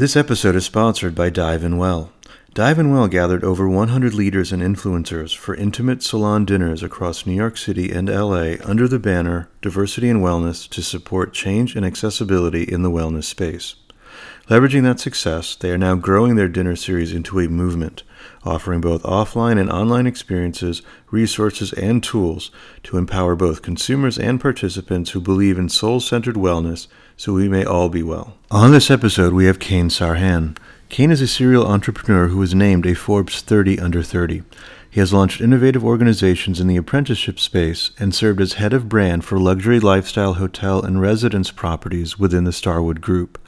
This episode is sponsored by Dive In Well. Dive In Well gathered over 100 leaders and influencers for intimate salon dinners across New York City and LA under the banner Diversity and Wellness to support change and accessibility in the wellness space. Leveraging that success, they are now growing their dinner series into a movement, offering both offline and online experiences, resources, and tools to empower both consumers and participants who believe in soul centered wellness so we may all be well. On this episode, we have Kane Sarhan. Kane is a serial entrepreneur who was named a Forbes 30 under 30. He has launched innovative organizations in the apprenticeship space and served as head of brand for luxury lifestyle hotel and residence properties within the Starwood Group.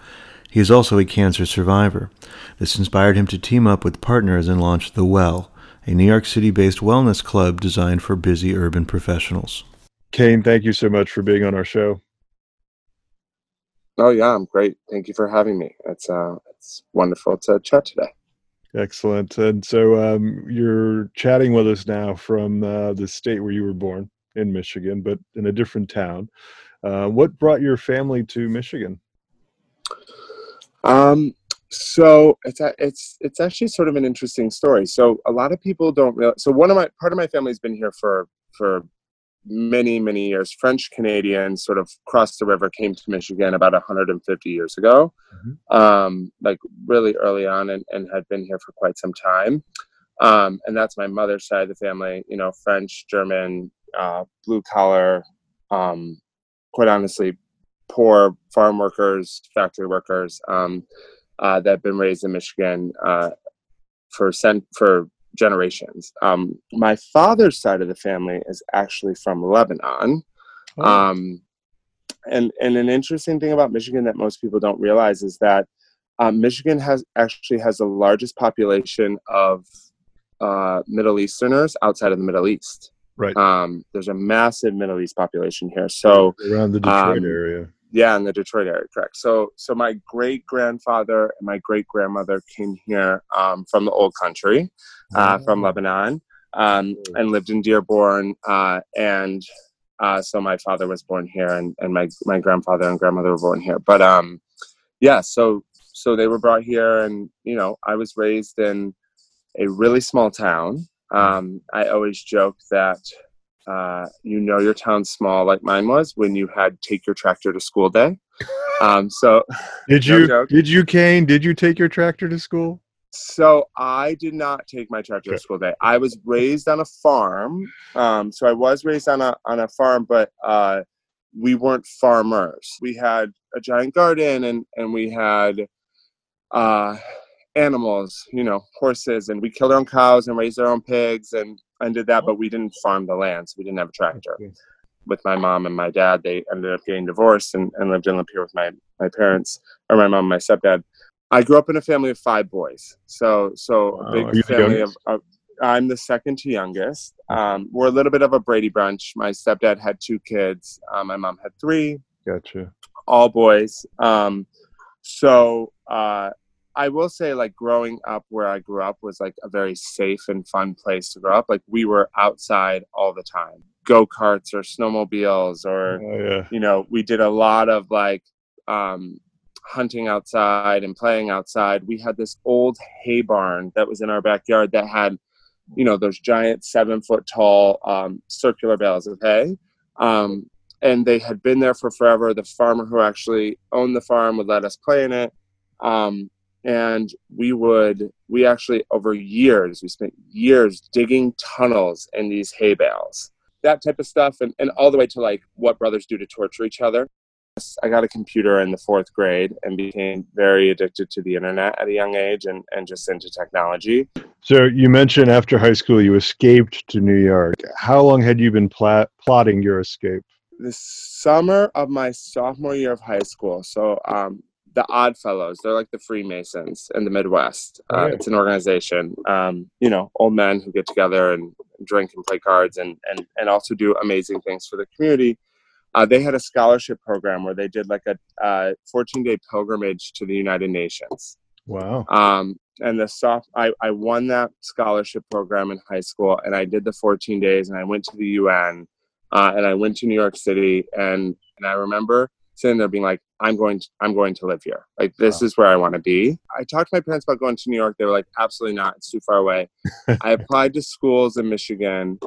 He is also a cancer survivor. This inspired him to team up with partners and launch The Well, a New York City based wellness club designed for busy urban professionals. Kane, thank you so much for being on our show. Oh yeah, I'm great. Thank you for having me. It's uh, it's wonderful to chat today. Excellent. And so um, you're chatting with us now from uh, the state where you were born in Michigan, but in a different town. Uh, what brought your family to Michigan? Um, so it's a, it's it's actually sort of an interesting story. So a lot of people don't realize. So one of my part of my family's been here for for many many years. French Canadians sort of crossed the river, came to Michigan about 150 years ago, mm-hmm. um, like really early on, and, and had been here for quite some time. Um, and that's my mother's side of the family. You know, French, German, uh, blue collar. Um, quite honestly, poor farm workers, factory workers um, uh, that have been raised in Michigan uh, for cent- for generations. Um, my father's side of the family is actually from Lebanon. Oh. Um, and and an interesting thing about Michigan that most people don't realize is that um, Michigan has actually has the largest population of uh, Middle Easterners outside of the Middle East. Right. Um, there's a massive Middle East population here. So around the Detroit um, area. Yeah, in the Detroit area, correct. So, so my great grandfather and my great grandmother came here um, from the old country, uh, from mm. Lebanon, um, and lived in Dearborn. Uh, and uh, so my father was born here, and, and my my grandfather and grandmother were born here. But um, yeah, so so they were brought here, and you know, I was raised in a really small town. Um, I always joke that uh, you know your town's small like mine was when you had take your tractor to school day. Um, so did you no did you Kane? Did you take your tractor to school? So I did not take my tractor okay. to school day. I was raised on a farm. Um, so I was raised on a on a farm, but uh, we weren't farmers. We had a giant garden and and we had uh, animals, you know, horses, and we killed our own cows and raised our own pigs and, and did that, but we didn't farm the land, so we didn't have a tractor. With my mom and my dad, they ended up getting divorced and, and lived in Lapeer with my, my parents, or my mom and my stepdad. I grew up in a family of five boys, so so wow. a big family of, of, I'm the second to youngest. Um, we're a little bit of a Brady bunch. My stepdad had two kids. Um, my mom had three. Gotcha. All boys. Um, so uh, I will say, like growing up where I grew up was like a very safe and fun place to grow up. Like we were outside all the time, go karts or snowmobiles, or oh, yeah. you know, we did a lot of like um, hunting outside and playing outside. We had this old hay barn that was in our backyard that had, you know, those giant seven foot tall um, circular bales of hay. Um, and they had been there for forever. The farmer who actually owned the farm would let us play in it. Um, and we would we actually over years we spent years digging tunnels in these hay bales that type of stuff and, and all the way to like what brothers do to torture each other. I got a computer in the fourth grade and became very addicted to the internet at a young age and, and just into technology. So you mentioned after high school you escaped to new york. How long had you been pl- plotting your escape? The summer of my sophomore year of high school so um, the Odd Fellows. They're like the Freemasons in the Midwest. Uh, right. It's an organization, um, you know, old men who get together and drink and play cards and, and, and also do amazing things for the community. Uh, they had a scholarship program where they did like a 14 day pilgrimage to the United Nations. Wow. Um, and the soft, I, I won that scholarship program in high school and I did the 14 days and I went to the UN uh, and I went to New York City and, and I remember sitting there being like, I'm going to, I'm going to live here. Like this wow. is where I want to be. I talked to my parents about going to New York. They were like, absolutely not. It's too far away. I applied to schools in Michigan,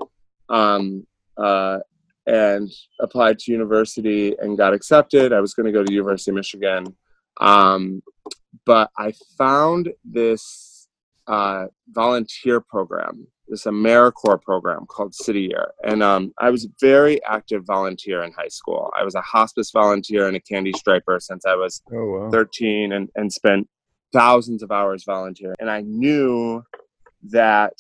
um, uh, and applied to university and got accepted. I was going to go to University of Michigan, um, but I found this uh, volunteer program this AmeriCorps program called City Year. And um, I was a very active volunteer in high school. I was a hospice volunteer and a candy striper since I was oh, wow. 13 and, and spent thousands of hours volunteering. And I knew that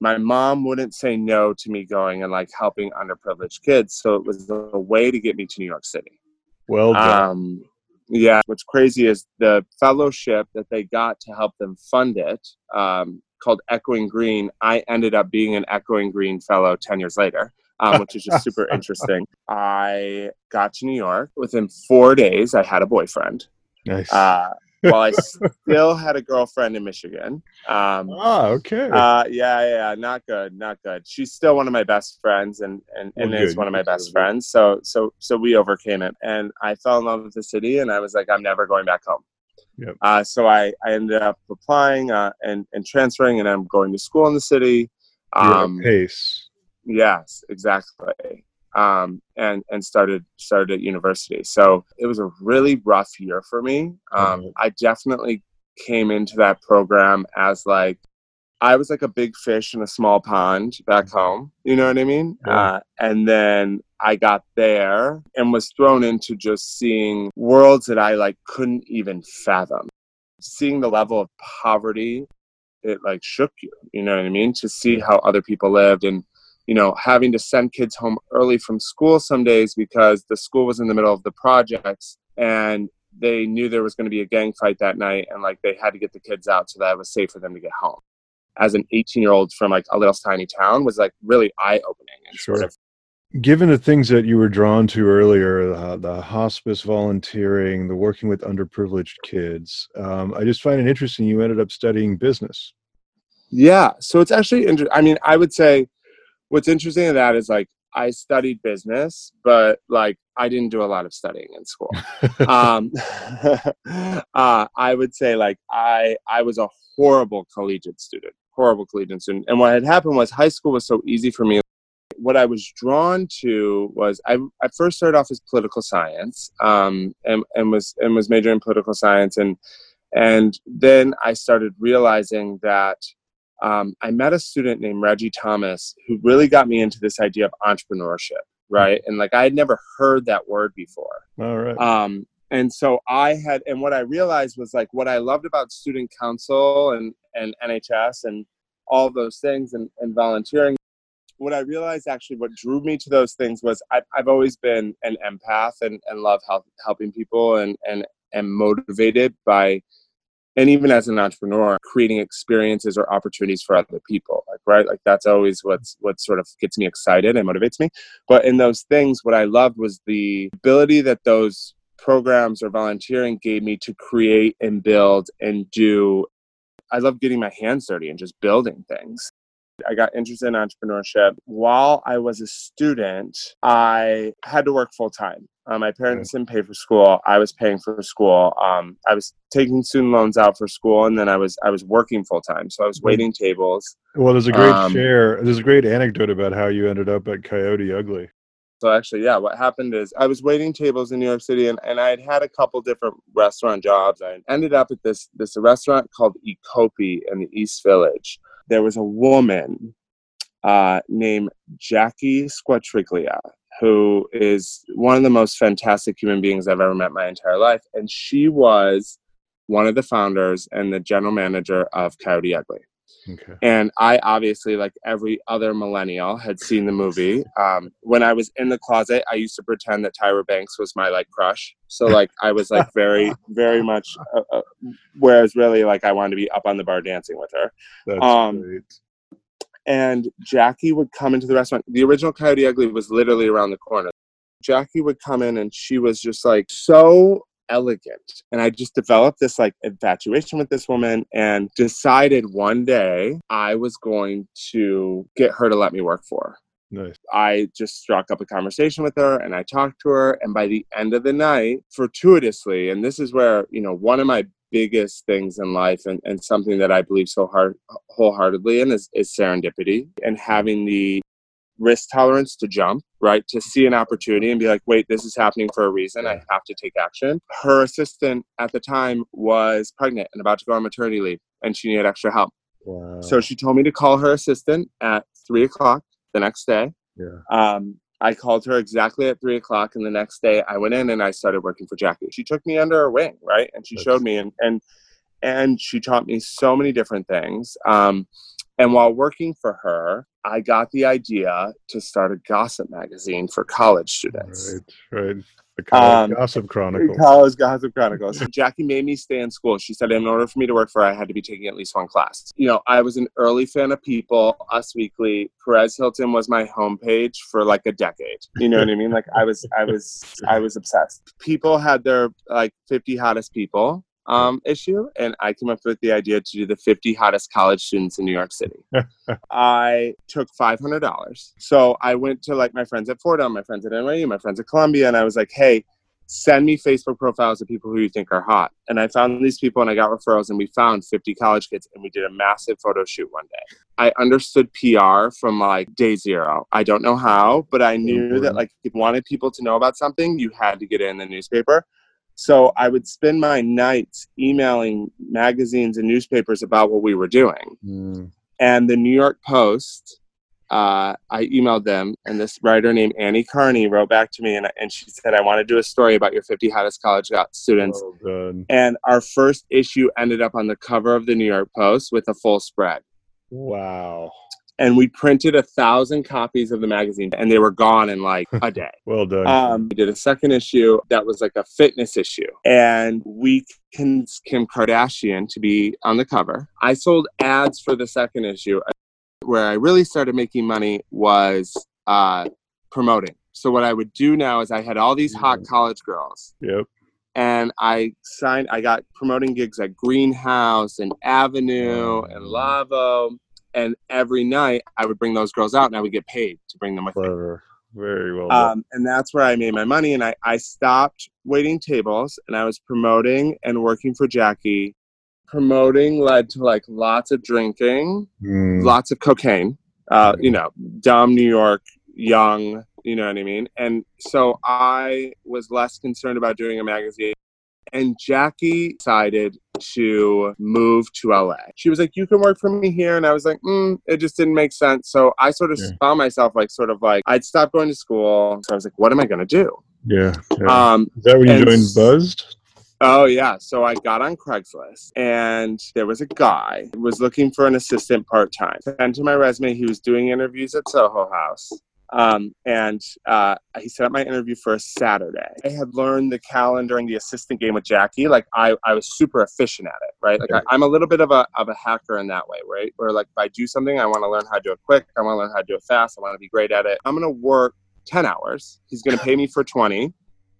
my mom wouldn't say no to me going and like helping underprivileged kids. So it was a way to get me to New York City. Well done. Um, yeah, what's crazy is the fellowship that they got to help them fund it. Um, called Echoing Green. I ended up being an Echoing Green fellow 10 years later, um, which is just super interesting. I got to New York. Within four days, I had a boyfriend. Nice. Uh, while I still had a girlfriend in Michigan. Um, oh, okay. Uh, yeah, yeah, not good, not good. She's still one of my best friends, and and, and is one of my best friends. So so so we overcame it, and I fell in love with the city, and I was like, I'm never going back home. Yep. Uh, so I, I ended up applying uh, and, and transferring, and I'm going to school in the city. Um, pace. Yes, exactly. Um, and and started started at university. So it was a really rough year for me. Um, mm-hmm. I definitely came into that program as like I was like a big fish in a small pond back home. You know what I mean? Yeah. Uh, and then I got there and was thrown into just seeing worlds that I like couldn't even fathom. Seeing the level of poverty, it like shook you. You know what I mean? To see how other people lived and you know having to send kids home early from school some days because the school was in the middle of the projects and they knew there was going to be a gang fight that night and like they had to get the kids out so that it was safe for them to get home as an 18 year old from like a little tiny town was like really eye opening and sure. sort of given the things that you were drawn to earlier uh, the hospice volunteering the working with underprivileged kids um, i just find it interesting you ended up studying business yeah so it's actually interesting i mean i would say what's interesting in that is like i studied business but like i didn't do a lot of studying in school um, uh, i would say like i i was a horrible collegiate student horrible collegiate student. And what had happened was high school was so easy for me. What I was drawn to was I, I first started off as political science um, and, and was and was majoring in political science and and then I started realizing that um, I met a student named Reggie Thomas who really got me into this idea of entrepreneurship, right? And like I had never heard that word before. All right. Um, and so I had, and what I realized was like what I loved about student council and and NHS and all those things and, and volunteering. What I realized actually, what drew me to those things was I've, I've always been an empath and, and love help, helping people and, and am motivated by, and even as an entrepreneur, creating experiences or opportunities for other people. Like, right? Like that's always what's, what sort of gets me excited and motivates me. But in those things, what I loved was the ability that those programs or volunteering gave me to create and build and do I love getting my hands dirty and just building things. I got interested in entrepreneurship. While I was a student, I had to work full time. Uh, my parents didn't pay for school. I was paying for school. Um, I was taking student loans out for school, and then I was I was working full time. So I was waiting tables. Well, there's a great um, share. There's a great anecdote about how you ended up at Coyote Ugly. So actually, yeah, what happened is I was waiting tables in New York City, and, and I had had a couple different restaurant jobs. I ended up at this this restaurant called Ikopi in the East Village. There was a woman uh, named Jackie Squatriglia, who is one of the most fantastic human beings I've ever met my entire life, and she was one of the founders and the general manager of Coyote Ugly. Okay. And I obviously, like every other millennial, had seen the movie. Um, when I was in the closet, I used to pretend that Tyra Banks was my like crush. So like I was like very, very much. Uh, uh, whereas really, like I wanted to be up on the bar dancing with her. That's um, great. And Jackie would come into the restaurant. The original Coyote Ugly was literally around the corner. Jackie would come in and she was just like so elegant. And I just developed this like infatuation with this woman and decided one day I was going to get her to let me work for her. Nice. I just struck up a conversation with her and I talked to her. And by the end of the night, fortuitously, and this is where, you know, one of my biggest things in life and, and something that I believe so hard wholeheartedly in is, is serendipity and having the risk tolerance to jump, right? To see an opportunity and be like, wait, this is happening for a reason. I have to take action. Her assistant at the time was pregnant and about to go on maternity leave and she needed extra help. Wow. So she told me to call her assistant at three o'clock the next day. yeah. Um, I called her exactly at three o'clock, and the next day I went in and I started working for Jackie. She took me under her wing, right, and she That's- showed me and and and she taught me so many different things. Um, and while working for her, I got the idea to start a gossip magazine for college students. Right. Right. The College Um, Gossip Chronicle. College Gossip Chronicles. So Jackie made me stay in school. She said in order for me to work for her, I had to be taking at least one class. You know, I was an early fan of People, Us Weekly. Perez Hilton was my homepage for like a decade. You know what I mean? Like I was, I was, I was obsessed. People had their like 50 hottest people um, issue, and I came up with the idea to do the 50 hottest college students in New York City. I took five hundred dollars. So I went to like my friends at Fordham, my friends at NYU, my friends at Columbia, and I was like, "Hey, send me Facebook profiles of people who you think are hot." And I found these people, and I got referrals, and we found fifty college kids, and we did a massive photo shoot one day. I understood PR from like day zero. I don't know how, but I knew that Mhm. like if you wanted people to know about something, you had to get it in the newspaper. So I would spend my nights emailing magazines and newspapers about what we were doing Mm. and the New York Post. Uh, I emailed them, and this writer named Annie Carney wrote back to me, and, and she said, "I want to do a story about your 50 hottest college students." Done. And our first issue ended up on the cover of the New York Post with a full spread. Wow. And we printed a thousand copies of the magazine, and they were gone in like a day. Well done. Um, we did a second issue that was like a fitness issue, and we convinced Kim Kardashian to be on the cover. I sold ads for the second issue. Where I really started making money was uh, promoting. So what I would do now is I had all these hot Mhm. college girls, yep. and I signed. I got promoting gigs at Greenhouse and Avenue and Lavo. And every night I would bring those girls out, and I would get paid to bring them with me. Clever. Very well. Um, and that's where I made my money. And I, I stopped waiting tables and I was promoting and working for Jackie. Promoting led to like lots of drinking, Mm. lots of cocaine, uh, you know, dumb New York, young, you know what I mean? And so I was less concerned about doing a magazine. And Jackie decided to move to LA. She was like, You can work for me here. And I was like, mm, It just didn't make sense. So I sort of Yeah. found myself like, sort of like, I'd stopped going to school. So I was like, What am I going to do? Yeah. yeah. Um, Is that when you joined Buzzd? Oh yeah, so I got on Craigslist and there was a guy who was looking for an assistant part time. Sent to my resume. He was doing interviews at Soho House, um, and uh, he set up my interview for a Saturday. I had learned the calendar and the assistant game with Jackie. Like I, I was super efficient at it, right? Like I, I'm a little bit of a of a hacker in that way, right? Where like if I do something, I want to learn how to do it quick. I want to learn how to do it fast. I want to be great at it. I'm gonna work ten hours. He's gonna pay me for twenty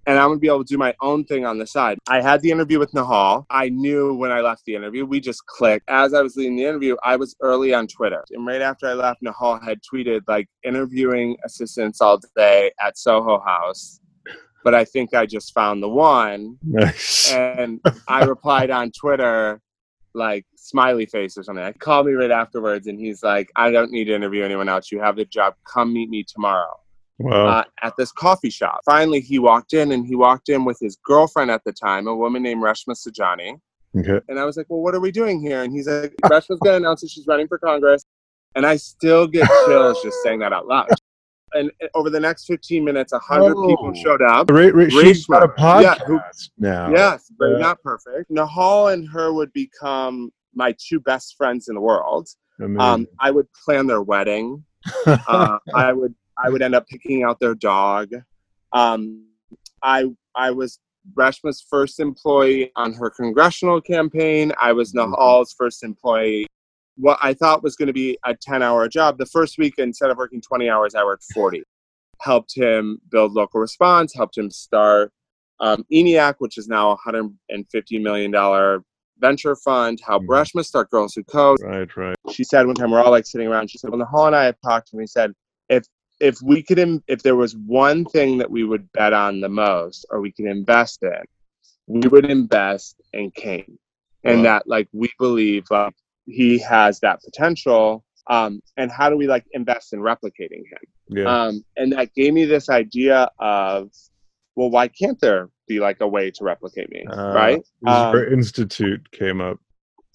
and I'm gonna be able to do my own thing on the side. I had the interview with Nahal. I knew when I left the interview, we just clicked. As I was leaving the interview, I was early on Twitter. And right after I left, Nahal had tweeted like interviewing assistants all day at Soho House. But I think I just found the one. Nice. And I replied on Twitter, like smiley face or something. He called me right afterwards and he's like, I don't need to interview anyone else. You have the job. Come meet me tomorrow Wow. uh, at this coffee shop. Finally, he walked in and he walked in with his girlfriend at the time, a woman named Reshma Saujani. okay. And I was like, Well, what are we doing here? And he's like, Reshma's going to announce that she's running for Congress. And I still get chills just saying that out loud. And uh, over the next 15 minutes, 100 Oh. people showed up. Ra- she's got a Reshma. Yeah, who- now. Yes, but Yeah. not perfect. Nahal and her would become my two best friends in the world. Amazing. Um, I would plan their wedding. uh, I would I would end up picking out their dog. Um, I I was Reshma's first employee on her congressional campaign. I was Nahal's first employee. What I thought was going to be a ten hour job. The first week, instead of working twenty hours, I worked forty. Helped him build local response. Helped him start um, ENIAC, which is now a hundred and fifty million dollar venture fund. Helped Mhm. Reshma start Girls Who Code right, right. she said one time we're all like sitting around. She said, "Well, Nahal and I have talked, and we said if we could, im- if there was one thing that we would bet on the most, or we could invest in, we would invest in Kane, and Wow. that like we believe like he has that potential. Um, and how do we like invest in replicating him? Yeah. Um, and that gave me this idea of, well, why can't there be like a way to replicate me, Uh, right? Um, Enstitute came up.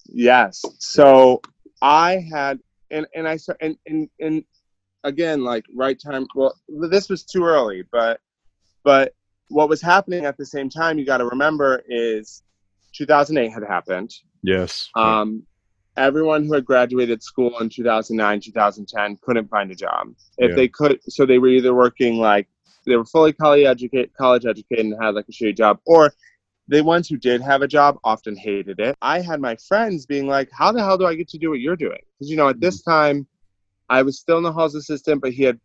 Yes. So I had, and and I and and and again, like right time. Well, this was too early, but but what was happening at the same time, you got to remember, is 2008 had happened. Yes. Um, everyone who had graduated school in 2009, 2010 couldn't find a job. If Yeah. they could, so they were either working like they were fully college educated, college educated, and had like a shitty job, or the ones who did have a job often hated it. I had my friends being like, "How the hell do I get to do what you're doing?" Because you know, at this time, I was still in the halls assistant, but he had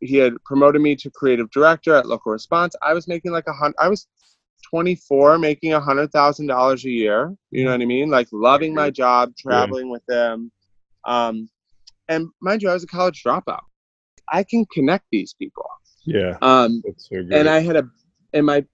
he had promoted me to creative director at local response. I was making like a hundred. I was 24, making a hundred thousand dollars a year. You know what I mean? Like loving my job, traveling with them. Um, and mind you, I was a college dropout. I can connect these people. Yeah. Um, That's so and I had a and my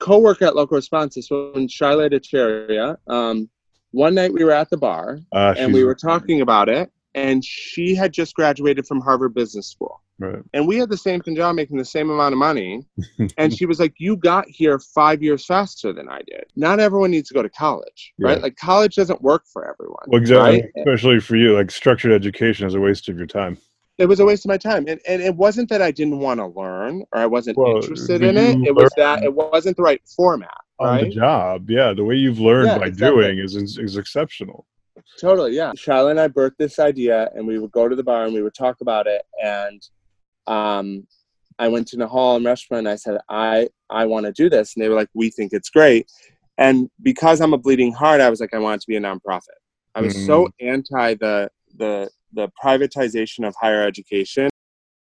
co-worker at local response this one Shaila Ittycheria. Um, one night we were at the bar Ah, and we were talking about it, and she had just graduated from Harvard Business School Right. and we had the same job making the same amount of money and she was like you got here five years faster than i did not everyone needs to go to college right like college doesn't work for everyone Well, exactly. right? Especially for you, like structured education is a waste of your time. it was a waste of my time and, and it wasn't that i didn't want to learn or i wasn't Well, interested in it it was that it wasn't the right format On the right job, yeah. The way you've learned Yeah, by exactly. doing is is exceptional. Totally, yeah. Shaila and I birthed this idea, and we would go to the bar and we would talk about it. And um, I went to Nahal and Reshma and I said, I I want to do this, and they were like, We think it's great. And because I'm a bleeding heart, I was like, I want it to be a nonprofit. I was so anti the the the privatization of higher education.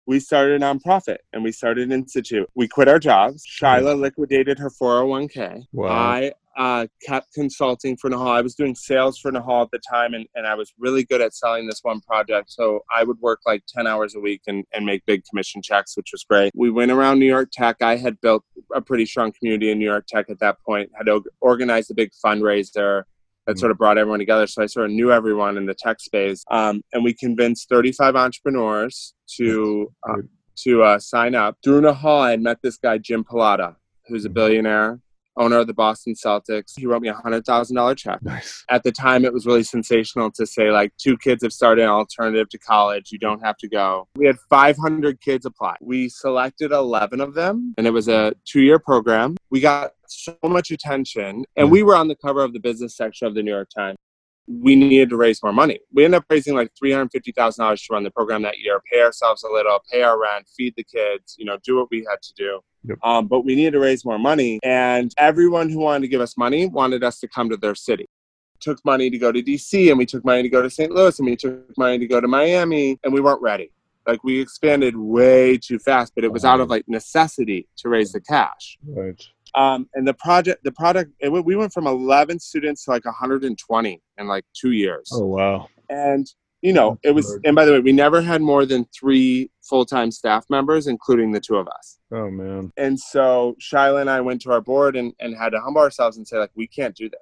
We started a nonprofit and we started an institute. We quit our jobs. Shaila liquidated her 401k. Wow. I uh, kept consulting for Nahal. I was doing sales for Nahal at the time, and, and I was really good at selling this one project. So I would work like 10 hours a week and, and make big commission checks, which was great. We went around New York Tech. I had built a pretty strong community in New York Tech at that point, had organized a big fundraiser that Mhm. sort of brought everyone together. So I sort of knew everyone in the tech space. Um, and we convinced 35 entrepreneurs to uh, to uh, sign up. Through Nahal, I had met this guy, Jim Pallotta, who's a Mhm. billionaire, owner of the Boston Celtics. He wrote me a $100,000 check. Nice. At the time, it was really sensational to say, like, two kids have started an alternative to college. You don't have to go. We had 500 kids apply. We selected 11 of them, and it was a two year program. We got so much attention, and Mhm. we were on the cover of the business section of the New York Times. We needed to raise more money. We ended up raising like $350,000 to run the program that year, pay ourselves a little, pay our rent, feed the kids, you know, do what we had to do. Yep. Um, but we needed to raise more money, and everyone who wanted to give us money wanted us to come to their city. Took money to go to DC, and we took money to go to St. Louis, and we took money to go to Miami, and we weren't ready. Like we expanded way too fast, but it was out of like necessity to raise the cash. Right. Um, and the project, the product, it, we went from 11 students to like 120 in like two years. Oh wow. And you know, it was. And by the way, we never had more than three full-time staff members, including the two of us. Oh man. And so Shaila and I went to our board and, and had to humble ourselves and say, like, we can't do that.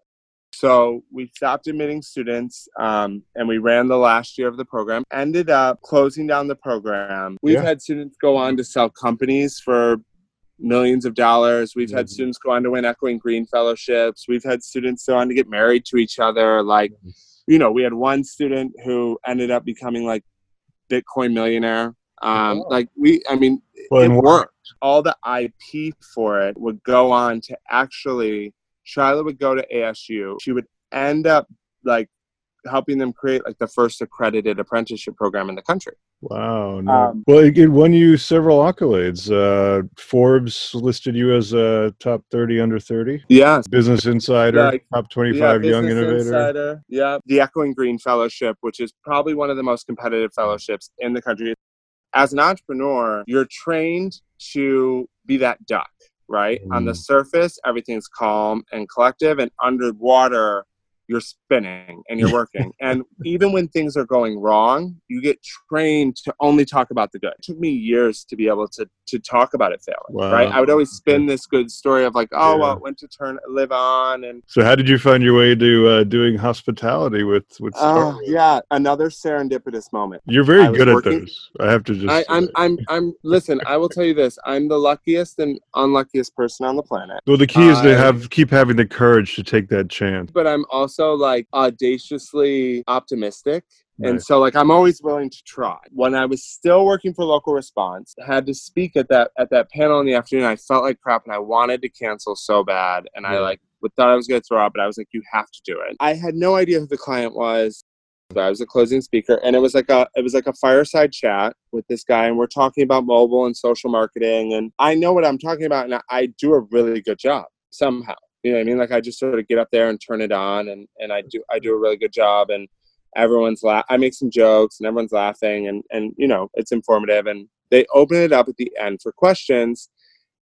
So we stopped admitting students um, and we ran the last year of the program, ended up closing down the program. We've Yeah. had students go on to sell companies for millions of dollars. We've had Mhm. students go on to win Echoing Green fellowships. We've had students go on to get married to each other. Like, you know, we had one student who ended up becoming like Bitcoin millionaire. Um, Wow. Like we, I mean, Well, it worked. All the IP for it would go on to actually, Shaila would go to ASU. She would end up like helping them create like the first accredited apprenticeship program in the country. Wow. No. Um, well, it, it won you several accolades. Uh, Forbes listed you as a top 30 under 30. Yes. Business Insider, Like, top 25 yeah, young innovator. Insider. Yeah, the Echoing Green Fellowship, which is probably one of the most competitive fellowships in the country. As an entrepreneur, you're trained to be that duck, right? On the Mm. surface, everything's calm and collective, and underwater, you're spinning and you're working. and even when things are going wrong, you get trained to only talk about the good. It took me years to be able to to talk about it failing. Wow. Right. I would always spin this good story of like, oh Yeah. well, it went to turn live on and So how did you find your way to uh, doing hospitality with with oh Wars? yeah, another serendipitous moment. You're very I good at working- those. I have to just. I, I'm. I'm I'm listen, I will tell you this. I'm the luckiest and unluckiest person on the planet. well, the key is to have keep having the courage to take that chance. But I'm also like audaciously optimistic. And so like I'm always willing to try. When I was still working for local response, had to speak at that at that panel in the afternoon, I felt like crap and I wanted to cancel so bad. And I like thought I was gonna throw up, but I was like, you have to do it. I had no idea who the client was. I was a closing speaker and it was like a it was like a fireside chat with this guy and we're talking about mobile and social marketing and I know what I'm talking about and I, I do a really good job somehow. You know what I mean? Like I just sort of get up there and turn it on and, and I do I do a really good job and everyone's la- I make some jokes and everyone's laughing and and you know it's informative and they open it up at the end for questions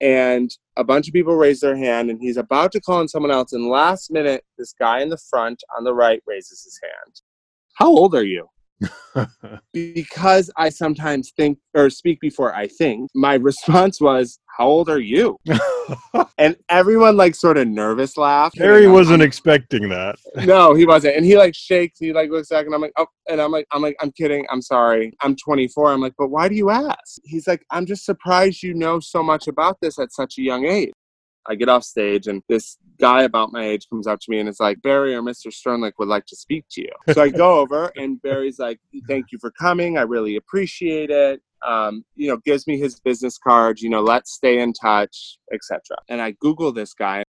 and a bunch of people raise their hand and he's about to call on someone else and last minute this guy in the front on the right raises his hand. How old are you? because I sometimes think or speak before I think, my response was, How old are you? And everyone like sort of nervous laughed. Harry wasn't expecting that. no, he wasn't. And he like shakes. He like looks back, and I'm like, oh, and I'm like, I'm like, I'm kidding. I'm sorry. I'm 24. I'm like, but why do you ask? He's like, I'm just surprised you know so much about this at such a young age. I get off stage, and this guy about my age comes up to me and it's like, Barry or Mr. Sternlicht would like to speak to you. So I go over, and Barry's like, Thank you for coming. I really appreciate it. Um, you know, gives me his business card. You know, let's stay in touch, etc. And I Google this guy.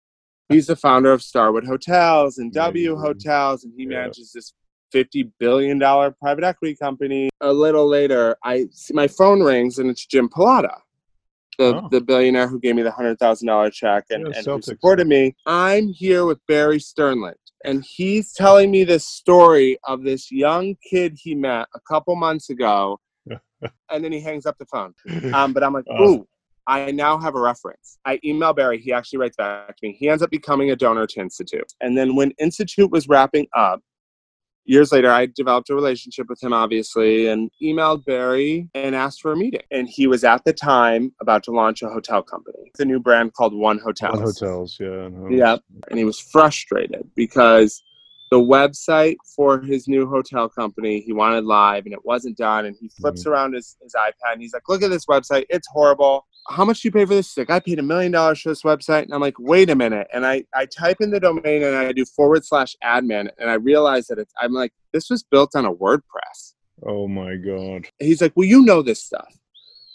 He's the founder of Starwood Hotels and W Amazing. Hotels, and he Yeah. manages this fifty billion dollar private equity company. A little later, I see my phone rings, and it's Jim Pallotta, the Oh. the billionaire who gave me the hundred thousand dollar check and, Yeah, and who supported me. I'm here with Barry Sternlicht, and he's telling me this story of this young kid he met a couple months ago, and then he hangs up the phone. Um, but I'm like, ooh, I now have a reference. I email Barry. He actually writes back to me. He ends up becoming a donor to Enstitute. And then when Enstitute was wrapping up, years later, I developed a relationship with him, obviously, and emailed Barry and asked for a meeting. And he was at the time about to launch a hotel company, it's a new brand called One Hotels. On hotels, yeah. no. Yeah. And he was frustrated because the website for his new hotel company he wanted live and it wasn't done. And he mm-hmm. flips around his, his iPad and he's like, Look at this website. It's horrible. How much do you pay for this? He's like, I paid a million dollars for this website. And I'm like, wait a minute. And I, I type in the domain and I do forward slash admin and I realize that it's I'm like, this was built on a WordPress. Oh my god. He's like, Well, you know this stuff.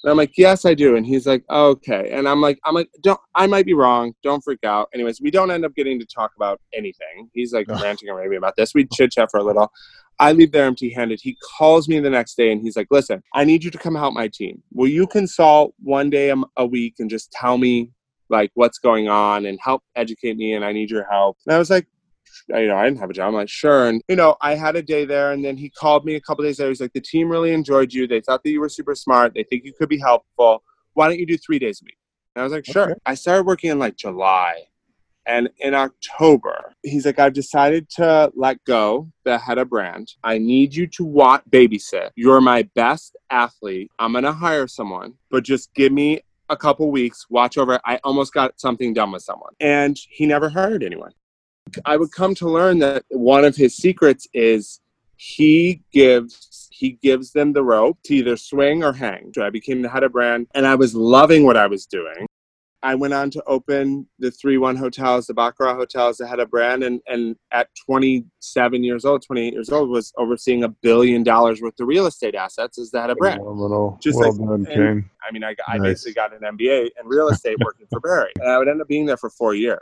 And I'm like, yes, I do. And he's like, okay. And I'm like, I'm like, don't, I might be wrong. Don't freak out. Anyways, we don't end up getting to talk about anything. He's like Oh. ranting and raving about this. We chit chat for a little. I leave there empty handed. He calls me the next day and he's like, listen, I need you to come help my team. Will you consult one day a week and just tell me like what's going on and help educate me? And I need your help. And I was like, you know, I didn't have a job. I'm like, sure. And, you know, I had a day there. And then he called me a couple days later. He's like, the team really enjoyed you. They thought that you were super smart. They think you could be helpful. Why don't you do three days a week? And I was like, sure. Okay. I started working in like July. And in October, he's like, I've decided to let go the head of brand. I need you to watch, babysit. You're my best athlete. I'm going to hire someone, but just give me a couple weeks, watch over. I almost got something done with someone. And he never hired anyone. I would come to learn that one of his secrets is he gives he gives them the rope to either swing or hang. So I became the head of brand and I was loving what I was doing. I went on to open the three one hotels, the Baccarat hotels, the head of brand, and and at 27 years old, 28 years old, was overseeing a billion dollars worth of real estate assets as the head of brand. Phenomenal. Just well like- done, and- I mean, I, I Nice. basically got an MBA in real estate working for Barry, and I would end up being there for four years.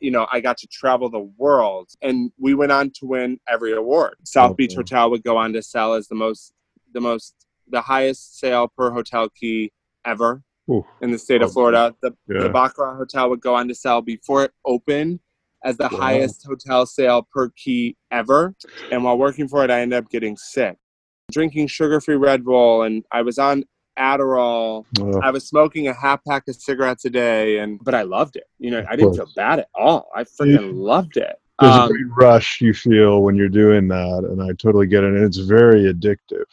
You know, I got to travel the world, and we went on to win every award. South Beach Hotel would go on to sell as the most, the most, the highest sale per hotel key ever Ooh, in the state of Okay. Florida. The, Yeah. the Baccarat Hotel would go on to sell before it opened as the Wow. highest hotel sale per key ever. And while working for it, I ended up getting sick, drinking sugar-free Red Bull, and I was on Adderall. I was smoking a half pack of cigarettes a day, and but I loved it. You know, I didn't feel bad at all. I freaking loved it. There's Um, a great rush you feel when you're doing that, and I totally get it. And it's very addictive.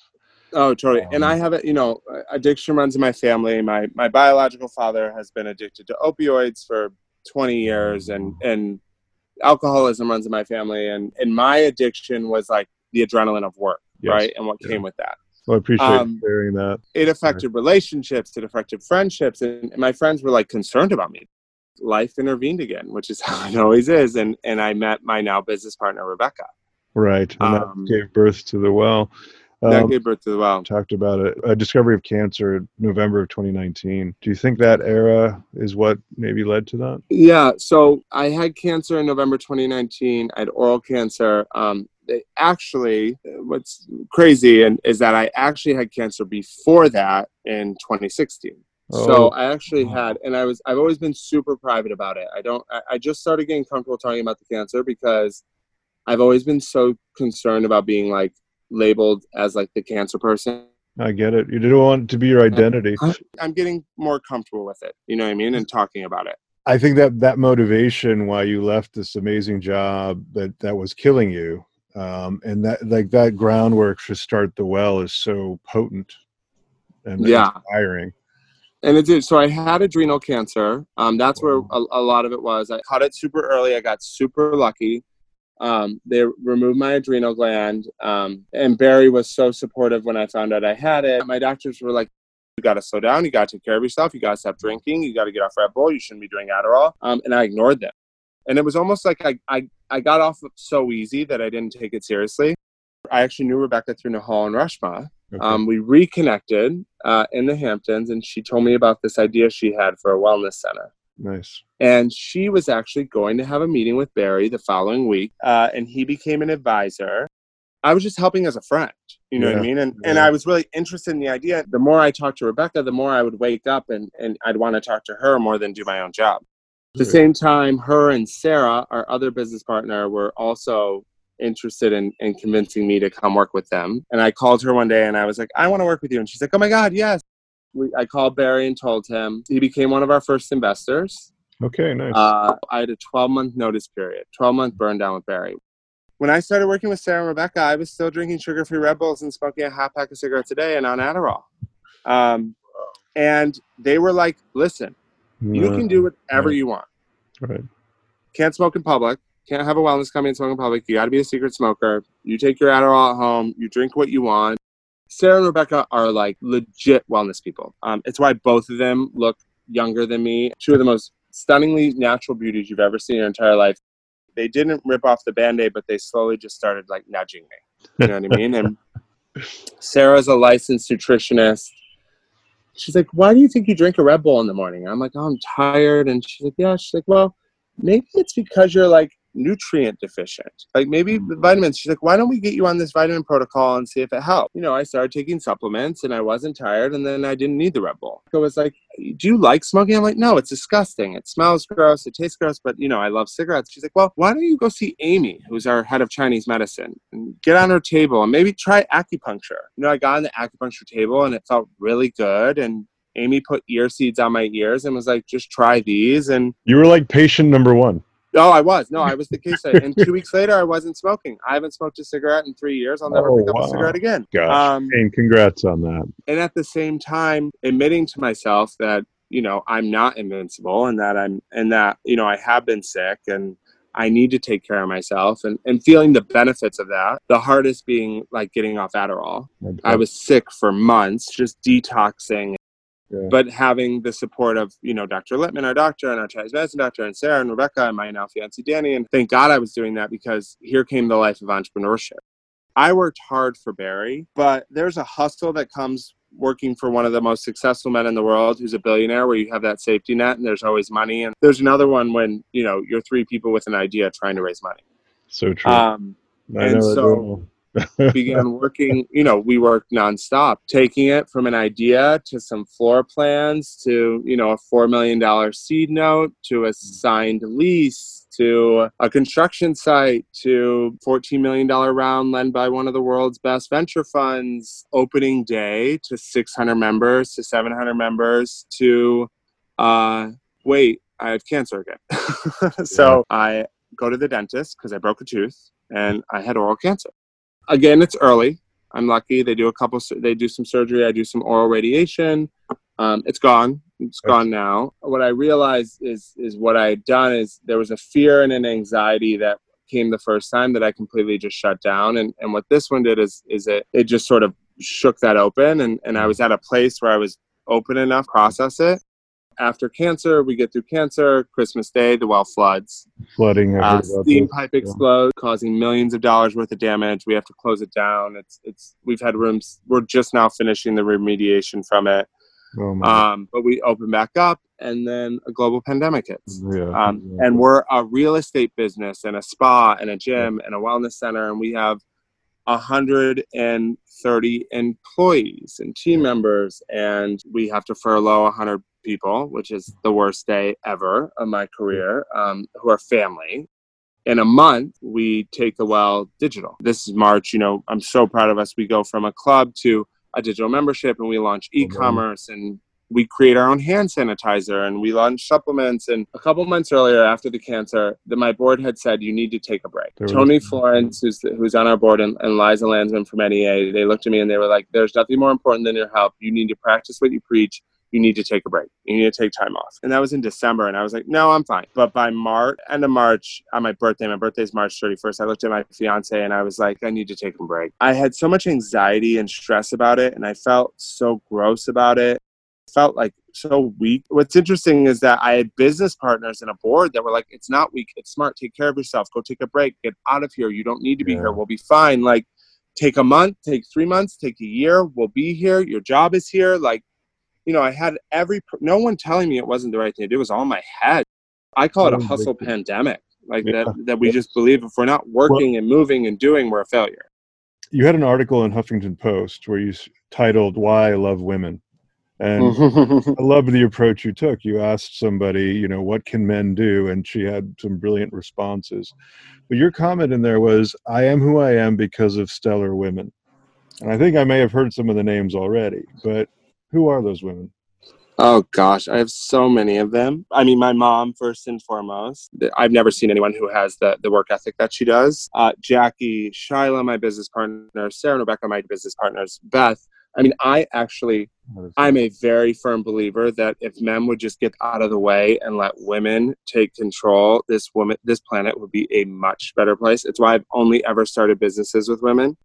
Oh, totally. and Um, I have it. You know, addiction runs in my family. My my biological father has been addicted to opioids for 20 years, and and alcoholism runs in my family. And and my addiction was like the adrenaline of work, Yes. right? And what Yeah. came with that. Well, I appreciate Um, sharing that. It affected relationships. It affected friendships, and, my friends were like concerned about me. Life intervened again, which is how it always is. And and I met my now business partner Rebecca. Right, and um, that gave birth to the well. that Um, gave birth to the well. talked about it. A discovery of cancer, November of 2019. Do you think that era is what maybe led to that? Yeah, so I had cancer in November 2019. I had oral cancer. Um, actually, what's crazy and is that I actually had cancer before that in 2016. Oh. So I actually had, and I was, I've always been super private about it. I don't, I, I just started getting comfortable talking about the cancer because I've always been so concerned about being like labeled as like the cancer person. I get it. You didn't want it to be your identity. I'm getting more comfortable with it. You know what I mean? And talking about it. I think that that motivation why you left this amazing job that that was killing you, um, and that like that groundwork to start the well is so potent and Yeah. inspiring. and it did. So I had adrenal cancer. Um, that's where a, a lot of it was. I caught it super early. I got super lucky. Um, they removed my adrenal gland, um, and Barry was so supportive when I found out I had it. My doctors were like, "You got to slow down. You got to take care of yourself. You got to stop drinking. You got to get off Red Bull. You shouldn't be doing Adderall." Um, and I ignored them, and it was almost like I, I I got off so easy that I didn't take it seriously. I actually knew Rebecca through Nahal and Rashma. Okay. Um, we reconnected uh, in the Hamptons, and she told me about this idea she had for a wellness center. nice. And she was actually going to have a meeting with Barry the following week, uh, and he became an advisor. I was just helping as a friend, you know what I mean? And and. I was really interested in the idea. The more I talked to Rebecca, the more I would wake up and, and I'd want to talk to her more than do my own job. At the same time, her and Sarah, our other business partner, were also interested in, in convincing me to come work with them. And I called her one day and I was like, I want to work with you. And she's like, Oh my God, yes. We, I called Barry and told him. He became one of our first investors. Okay, nice. Uh, I had a 12 month notice period, 12 month burn down with Barry. When I started working with Sarah and Rebecca, I was still drinking sugar free Red Bulls and smoking a half pack of cigarettes a day and on Adderall. Um, and they were like, listen, you can do whatever right. you want. right. Can't smoke in public. Can't have a wellness company and smoke in public. You got to be a secret smoker. You take your Adderall at home. You drink what you want. Sarah and Rebecca are like legit wellness people. Um, it's why both of them look younger than me. Two of the most stunningly natural beauties you've ever seen in your entire life. They didn't rip off the band aid, but they slowly just started like nudging me. You know what I mean? And Sarah's a licensed nutritionist. She's like, Why do you think you drink a Red Bull in the morning? I'm like, Oh, I'm tired. And she's like, Yeah. She's like, Well, maybe it's because you're like nutrient deficient. Like maybe the vitamins. She's like, why don't we get you on this vitamin protocol and see if it helps? You know, I started taking supplements and I wasn't tired and then I didn't need the Red Bull. I was like, do you like smoking? I'm like, no, it's disgusting. It smells gross. It tastes gross, but you know, I love cigarettes. She's like, well, why don't you go see Amy, who's our head of Chinese medicine, and get on her table and maybe try acupuncture. You know, I got on the acupuncture table and it felt really good. And Amy put ear seeds on my ears and was like, just try these. And You were like patient number one. Oh, I was. No, I was the case. and two weeks later, I wasn't smoking. I haven't smoked a cigarette in three years. I'll never Oh, pick up wow. a cigarette again. Gosh. Um, and congrats on that. and at the same time, admitting to myself that you know I'm not invincible, and that I'm, and that you know I have been sick, and I need to take care of myself, and and feeling the benefits of that. The hardest being like getting off Adderall. I was sick for months, just detoxing Yeah. but having the support of you know Dr. Littman, our doctor, and our Chinese medicine doctor, and Sarah and Rebecca, and my now fiancee Danny, and thank God I was doing that because here came the life of entrepreneurship. I worked hard for Barry, but there's a hustle that comes working for one of the most successful men in the world who's a billionaire where you have that safety net and there's always money and there's another one when you know you're three people with an idea trying to raise money so true. um, I and so-. began working you know we worked nonstop taking it from an idea to some floor plans to you know a four million dollar seed note to a signed lease to a construction site to 14 million dollar round led by one of the world's best venture funds opening day to 600 members to 700 members to uh wait i have cancer again. So i go to the dentist because I broke a tooth and I had oral cancer. Again, it's early. I'm lucky. They do a couple. They do some surgery. I do some oral radiation. Um, it's gone. It's gone now. What I realized is is what I had done is there was a fear and an anxiety that came the first time that I completely just shut down. And and what this one did is is it it just sort of shook that open and, and I was at a place where I was open enough process it. After cancer, we get through cancer, Christmas Day, the well floods. Flooding. Uh, steam pipe explodes, yeah. causing millions of dollars worth of damage. We have to close it down. It's it's we've had rooms we're just now finishing the remediation from it. Oh um, but we open back up, and then a global pandemic hits. Yeah, um, yeah. And we're a real estate business, and a spa, and a gym, and a wellness center, and we have 130 employees and team members, and we have to furlough 100 people, which is the worst day ever of my career, um, who are family. In a month, we take the well digital. This is March. You know, I'm so proud of us. We go from a club to a digital membership and we launch e-commerce and we create our own hand sanitizer and we launch supplements. And a couple months earlier, after the cancer, that my board had said you need to take a break. There Tony Florence, who's who's on our board, and, and Liza Landsman from NEA, they looked at me and they were like, "There's nothing more important than your health. You need to practice what you preach." You need to take a break. You need to take time off. And that was in December. And I was like, no, I'm fine. But by March, end of March, on my birthday, my birthday is March 31st, I looked at my fiance and I was like, I need to take a break. I had so much anxiety and stress about it. And I felt so gross about it felt like so weak. What's interesting is that I had business partners and a board that were like, it's not weak, it's smart. Take care of yourself. Go take a break. Get out of here. You don't need to be yeah. here. We'll be fine. Like, take a month, take three months, take a year. We'll be here. Your job is here. Like, you know, I had every, no one telling me it wasn't the right thing to do. It was all in my head. I call it a oh, hustle pandemic. Like yeah. that, that we just believe if we're not working well, and moving and doing, we're a failure. You had an article in Huffington Post where you titled "Why I Love Women," And I love the approach you took. You asked somebody, you know, what can men do? And she had some brilliant responses. But your comment in there was, I am who I am because of stellar women. And I think I may have heard some of the names already, but who are those women? Oh gosh, I have so many of them. I mean, my mom first and foremost. I've never seen anyone who has the the work ethic that she does. Uh, Jackie, Shaila, my business partner, Sarah, Rebecca, my business partners, Beth, I mean, I actually, I'm a very firm believer that if men would just get out of the way and let women take control, this woman, this planet would be a much better place. It's why I've only ever started businesses with women.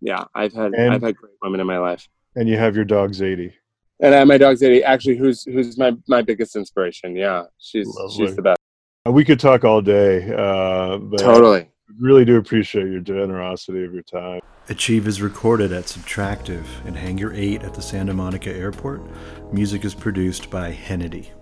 Yeah, I've had and, I've had great women in my life. And you have your dog Zadie. And I have my dog Zadie, actually, who's who's my my biggest inspiration. Yeah, she's Lovely. she's the best. We could talk all day. Uh, but totally really do appreciate your generosity of your time. Achieve is recorded at Subtractive in Hangar 8 at the Santa Monica Airport. Music is produced by Hennedy.